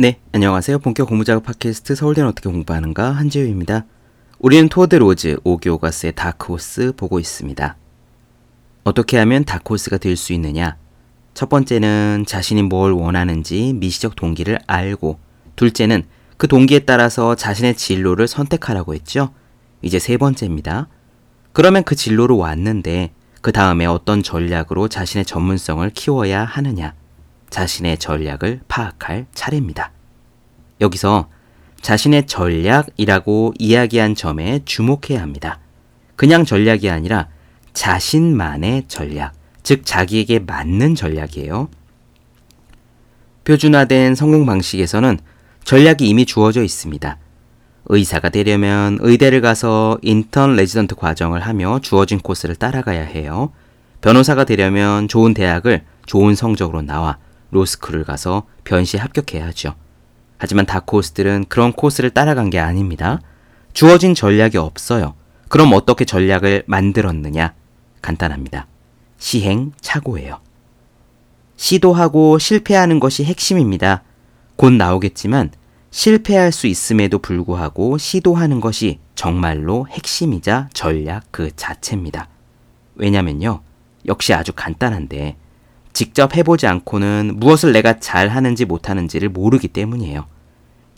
네, 안녕하세요. 본격 공부자극 팟캐스트 서울대는 어떻게 공부하는가 한지우입니다. 우리는 토드 로즈, 오기 오가스의 다크호스 보고 있습니다. 어떻게 하면 다크호스가 될 수 있느냐? 첫 번째는 자신이 뭘 원하는지 미시적 동기를 알고, 둘째는 그 동기에 따라서 자신의 진로를 선택하라고 했죠. 이제 세 번째입니다. 그러면 그 진로로 왔는데 그 다음에 어떤 전략으로 자신의 전문성을 키워야 하느냐? 자신의 전략을 파악할 차례입니다. 여기서 자신의 전략이라고 이야기한 점에 주목해야 합니다. 그냥 전략이 아니라 자신만의 전략, 즉 자기에게 맞는 전략이에요. 표준화된 성공 방식에서는 전략이 이미 주어져 있습니다. 의사가 되려면 의대를 가서 인턴 레지던트 과정을 하며 주어진 코스를 따라가야 해요. 변호사가 되려면 좋은 대학을 좋은 성적으로 나와 로스쿨을 가서 변시에 합격해야 하죠. 하지만 다크호스들은 그런 코스를 따라간 게 아닙니다. 주어진 전략이 없어요. 그럼 어떻게 전략을 만들었느냐? 간단합니다. 시행착오예요. 시도하고 실패하는 것이 핵심입니다. 곧 나오겠지만 실패할 수 있음에도 불구하고 시도하는 것이 정말로 핵심이자 전략 그 자체입니다. 왜냐면요. 역시 아주 간단한데 직접 해보지 않고는 무엇을 내가 잘 하는지 못하는지를 모르기 때문이에요.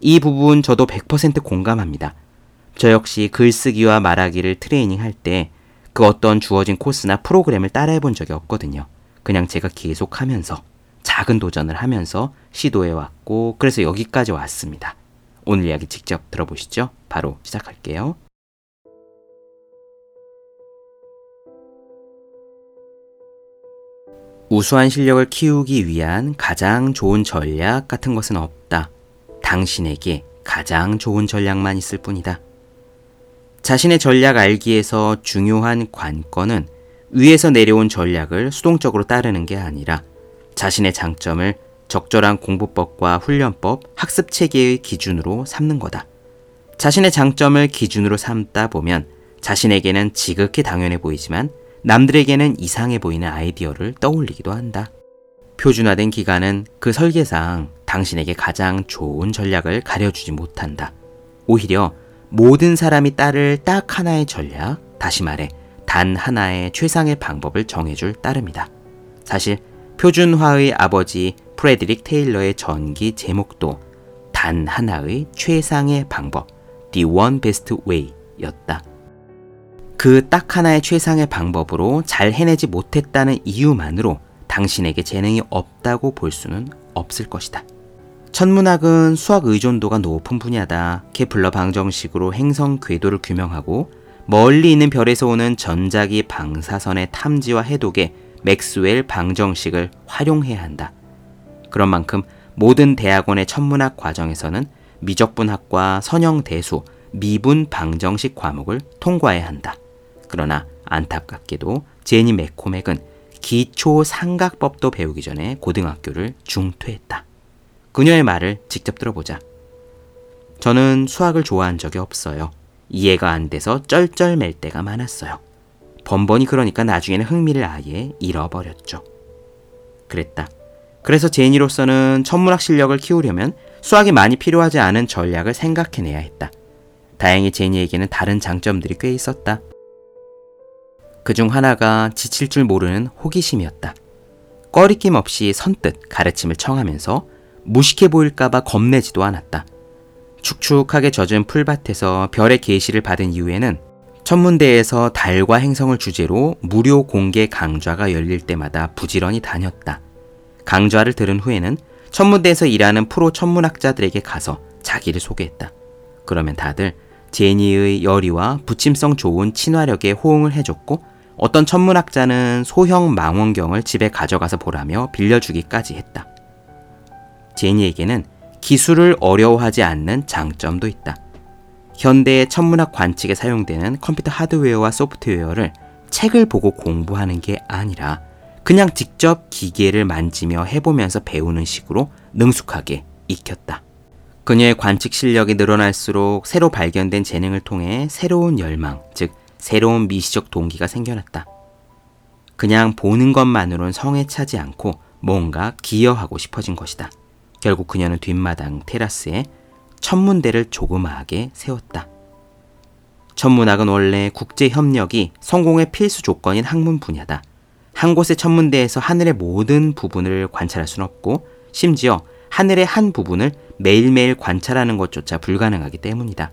이 부분 저도 100% 공감합니다. 저 역시 글쓰기와 말하기를 트레이닝 할 때 그 어떤 주어진 코스나 프로그램을 따라해 본 적이 없거든요. 그냥 제가 계속 하면서 작은 도전을 하면서 시도해 왔고 그래서 여기까지 왔습니다. 오늘 이야기 직접 들어보시죠. 바로 시작할게요. 우수한 실력을 키우기 위한 가장 좋은 전략 같은 것은 없다. 당신에게 가장 좋은 전략만 있을 뿐이다. 자신의 전략 알기에서 중요한 관건은 위에서 내려온 전략을 수동적으로 따르는 게 아니라 자신의 장점을 적절한 공부법과 훈련법, 학습 체계의 기준으로 삼는 거다. 자신의 장점을 기준으로 삼다 보면 자신에게는 지극히 당연해 보이지만 남들에게는 이상해 보이는 아이디어를 떠올리기도 한다. 표준화된 기간은 그 설계상 당신에게 가장 좋은 전략을 가려주지 못한다. 오히려 모든 사람이 따를 딱 하나의 전략, 다시 말해, 단 하나의 최상의 방법을 정해줄 따름이다. 사실, 표준화의 아버지 프레드릭 테일러의 전기 제목도 단 하나의 최상의 방법, The One Best Way 였다. 그 딱 하나의 최상의 방법으로 잘 해내지 못했다는 이유만으로 당신에게 재능이 없다고 볼 수는 없을 것이다. 천문학은 수학 의존도가 높은 분야다. 케플러 방정식으로 행성 궤도를 규명하고 멀리 있는 별에서 오는 전자기 방사선의 탐지와 해독에 맥스웰 방정식을 활용해야 한다. 그런 만큼 모든 대학원의 천문학 과정에서는 미적분학과 선형대수, 미분 방정식 과목을 통과해야 한다. 그러나 안타깝게도 제니 맥코맥은 기초 삼각법도 배우기 전에 고등학교를 중퇴했다. 그녀의 말을 직접 들어보자. 저는 수학을 좋아한 적이 없어요. 이해가 안 돼서 쩔쩔맬 때가 많았어요. 번번이 그러니까 나중에는 흥미를 아예 잃어버렸죠. 그랬다. 그래서 제니로서는 천문학 실력을 키우려면 수학이 많이 필요하지 않은 전략을 생각해내야 했다. 다행히 제니에게는 다른 장점들이 꽤 있었다. 그중 하나가 지칠 줄 모르는 호기심이었다. 꺼리낌 없이 선뜻 가르침을 청하면서 무식해 보일까봐 겁내지도 않았다. 축축하게 젖은 풀밭에서 별의 계시를 받은 이후에는 천문대에서 달과 행성을 주제로 무료 공개 강좌가 열릴 때마다 부지런히 다녔다. 강좌를 들은 후에는 천문대에서 일하는 프로 천문학자들에게 가서 자기를 소개했다. 그러면 다들 제니의 열의와 부침성 좋은 친화력에 호응을 해줬고 어떤 천문학자는 소형 망원경을 집에 가져가서 보라며 빌려주기까지 했다. 제니에게는 기술을 어려워하지 않는 장점도 있다. 현대의 천문학 관측에 사용되는 컴퓨터 하드웨어와 소프트웨어를 책을 보고 공부하는 게 아니라 그냥 직접 기계를 만지며 해보면서 배우는 식으로 능숙하게 익혔다. 그녀의 관측 실력이 늘어날수록 새로 발견된 재능을 통해 새로운 열망, 즉 새로운 미시적 동기가 생겨났다. 그냥 보는 것만으론 성에 차지 않고 뭔가 기여하고 싶어진 것이다. 결국 그녀는 뒷마당 테라스에 천문대를 조그마하게 세웠다. 천문학은 원래 국제 협력이 성공의 필수 조건인 학문 분야다. 한 곳의 천문대에서 하늘의 모든 부분을 관찰할 수는 없고 심지어 하늘의 한 부분을 매일매일 관찰하는 것조차 불가능하기 때문이다.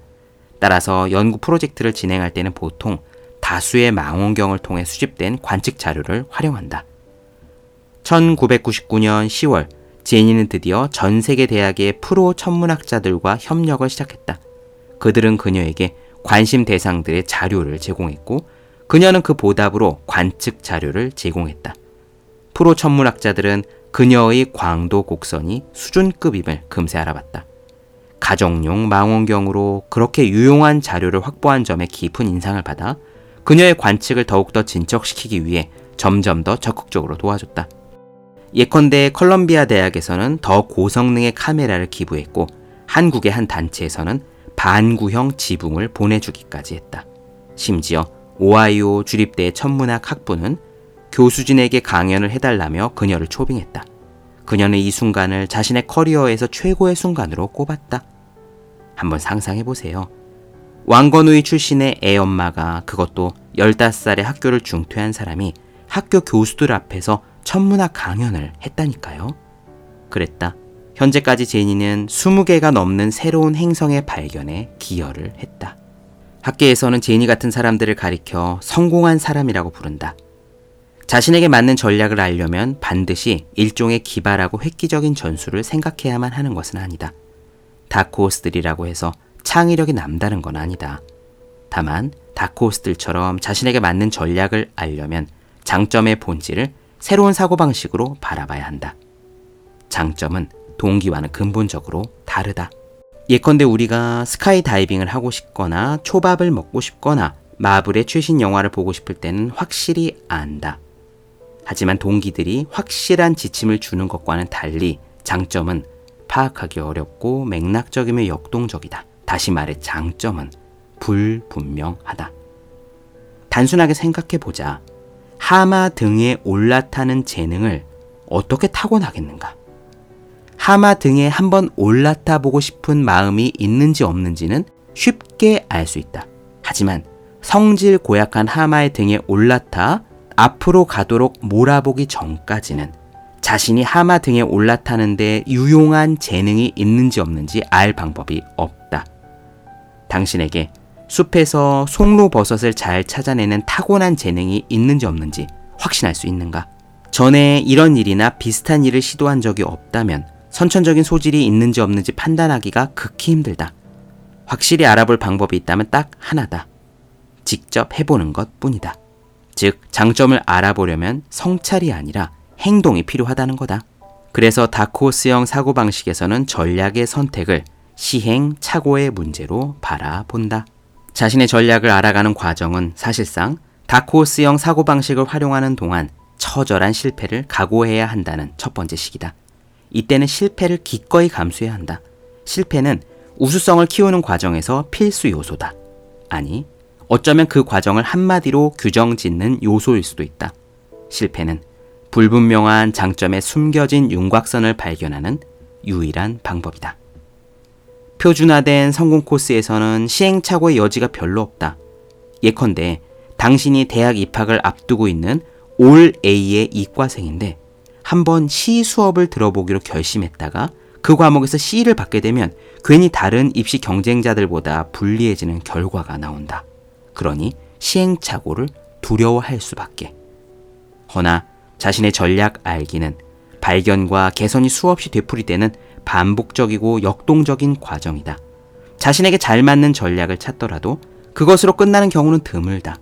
따라서 연구 프로젝트를 진행할 때는 보통 다수의 망원경을 통해 수집된 관측 자료를 활용한다. 1999년 10월 제니는 드디어 전 세계 대학의 프로 천문학자들과 협력을 시작했다. 그들은 그녀에게 관심 대상들의 자료를 제공했고 그녀는 그 보답으로 관측 자료를 제공했다. 프로 천문학자들은 그녀의 광도 곡선이 수준급임을 금세 알아봤다. 가정용 망원경으로 그렇게 유용한 자료를 확보한 점에 깊은 인상을 받아 그녀의 관측을 더욱더 진척시키기 위해 점점 더 적극적으로 도와줬다. 예컨대 컬럼비아 대학에서는 더 고성능의 카메라를 기부했고 한국의 한 단체에서는 반구형 지붕을 보내주기까지 했다. 심지어 오하이오 주립대 천문학 학부는 교수진에게 강연을 해달라며 그녀를 초빙했다. 그녀는 이 순간을 자신의 커리어에서 최고의 순간으로 꼽았다. 한번 상상해 보세요. 왕건우이 출신의 애 엄마가 그것도 15살의 학교를 중퇴한 사람이 학교 교수들 앞에서 천문학 강연을 했다니까요. 그랬다. 현재까지 제니는 20개가 넘는 새로운 행성의 발견에 기여를 했다. 학계에서는 제니 같은 사람들을 가리켜 성공한 사람이라고 부른다. 자신에게 맞는 전략을 알려면 반드시 일종의 기발하고 획기적인 전술을 생각해야만 하는 것은 아니다. 다크호스들이라고 해서 창의력이 남다른 건 아니다. 다만 다크호스들처럼 자신에게 맞는 전략을 알려면 장점의 본질을 새로운 사고방식으로 바라봐야 한다. 장점은 동기와는 근본적으로 다르다. 예컨대 우리가 스카이 다이빙을 하고 싶거나 초밥을 먹고 싶거나 마블의 최신 영화를 보고 싶을 때는 확실히 안다. 하지만 동기들이 확실한 지침을 주는 것과는 달리 장점은 파악하기 어렵고 맥락적이며 역동적이다. 다시 말해 장점은 불분명하다. 단순하게 생각해 보자. 하마 등에 올라타는 재능을 어떻게 타고나겠는가? 하마 등에 한번 올라타 보고 싶은 마음이 있는지 없는지는 쉽게 알 수 있다. 하지만 성질 고약한 하마의 등에 올라타 앞으로 가도록 몰아보기 전까지는 자신이 하마 등에 올라타는데 유용한 재능이 있는지 없는지 알 방법이 없다. 당신에게 숲에서 송로버섯을 잘 찾아내는 타고난 재능이 있는지 없는지 확신할 수 있는가? 전에 이런 일이나 비슷한 일을 시도한 적이 없다면 선천적인 소질이 있는지 없는지 판단하기가 극히 힘들다. 확실히 알아볼 방법이 있다면 딱 하나다. 직접 해보는 것 뿐이다. 즉, 장점을 알아보려면 성찰이 아니라 행동이 필요하다는 거다. 그래서 다크호스형 사고방식에서는 전략의 선택을 시행착오의 문제로 바라본다. 자신의 전략을 알아가는 과정은 사실상 다크호스형 사고방식을 활용하는 동안 처절한 실패를 각오해야 한다는 첫 번째 시기다. 이때는 실패를 기꺼이 감수해야 한다. 실패는 우수성을 키우는 과정에서 필수 요소다. 아니, 어쩌면 그 과정을 한마디로 규정 짓는 요소일 수도 있다. 실패는 불분명한 장점에 숨겨진 윤곽선을 발견하는 유일한 방법이다. 표준화된 성공 코스에서는 시행착오의 여지가 별로 없다. 예컨대 당신이 대학 입학을 앞두고 있는 올 A의 이과생인데 한번 시 수업을 들어보기로 결심했다가 그 과목에서 C를 받게 되면 괜히 다른 입시 경쟁자들보다 불리해지는 결과가 나온다. 그러니 시행착오를 두려워할 수밖에. 허나 자신의 전략 알기는 발견과 개선이 수없이 되풀이되는 반복적이고 역동적인 과정이다. 자신에게 잘 맞는 전략을 찾더라도 그것으로 끝나는 경우는 드물다.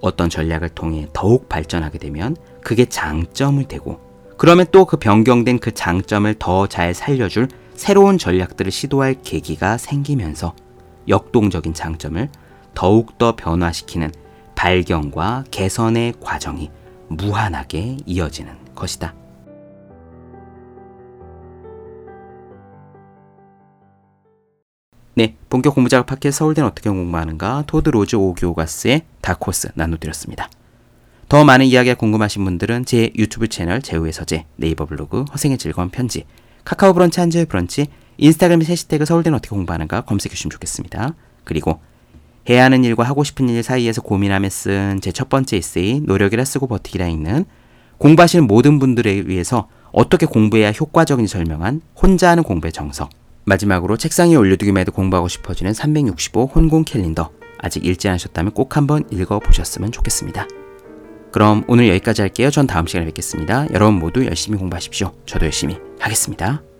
어떤 전략을 통해 더욱 발전하게 되면 그게 장점을 되고 그러면 또 그 변경된 그 장점을 더 잘 살려줄 새로운 전략들을 시도할 계기가 생기면서 역동적인 장점을 더욱더 변화시키는 발견과 개선의 과정이 무한하게 이어지는 것이다. 네, 본격 공부 자극 팟캐스트 서울대는 어떻게 공부하는가 토드 로즈 오기 오가스의 다크호스 나눠드렸습니다. 더 많은 이야기가 궁금하신 분들은 제 유튜브 채널 지우의 서재, 네이버 블로그 허생의 즐거운 편지, 카카오 브런치 한지우의 브런치 인스타그램 해시태그 서울대는 어떻게 공부하는가 검색해 주시면 좋겠습니다. 그리고 해야 하는 일과 하고 싶은 일 사이에서 고민하며 쓴 제 첫 번째 에세이 노력이라 쓰고 버티기라 있는 공부하시는 모든 분들에 위해서 어떻게 공부해야 효과적인지 설명한 혼자 하는 공부의 정석 마지막으로 책상 위에 올려두기만 해도 공부하고 싶어지는 365 혼공 캘린더 아직 읽지 않으셨다면 꼭 한번 읽어보셨으면 좋겠습니다. 그럼 오늘 여기까지 할게요. 전 다음 시간에 뵙겠습니다. 여러분 모두 열심히 공부하십시오. 저도 열심히 하겠습니다.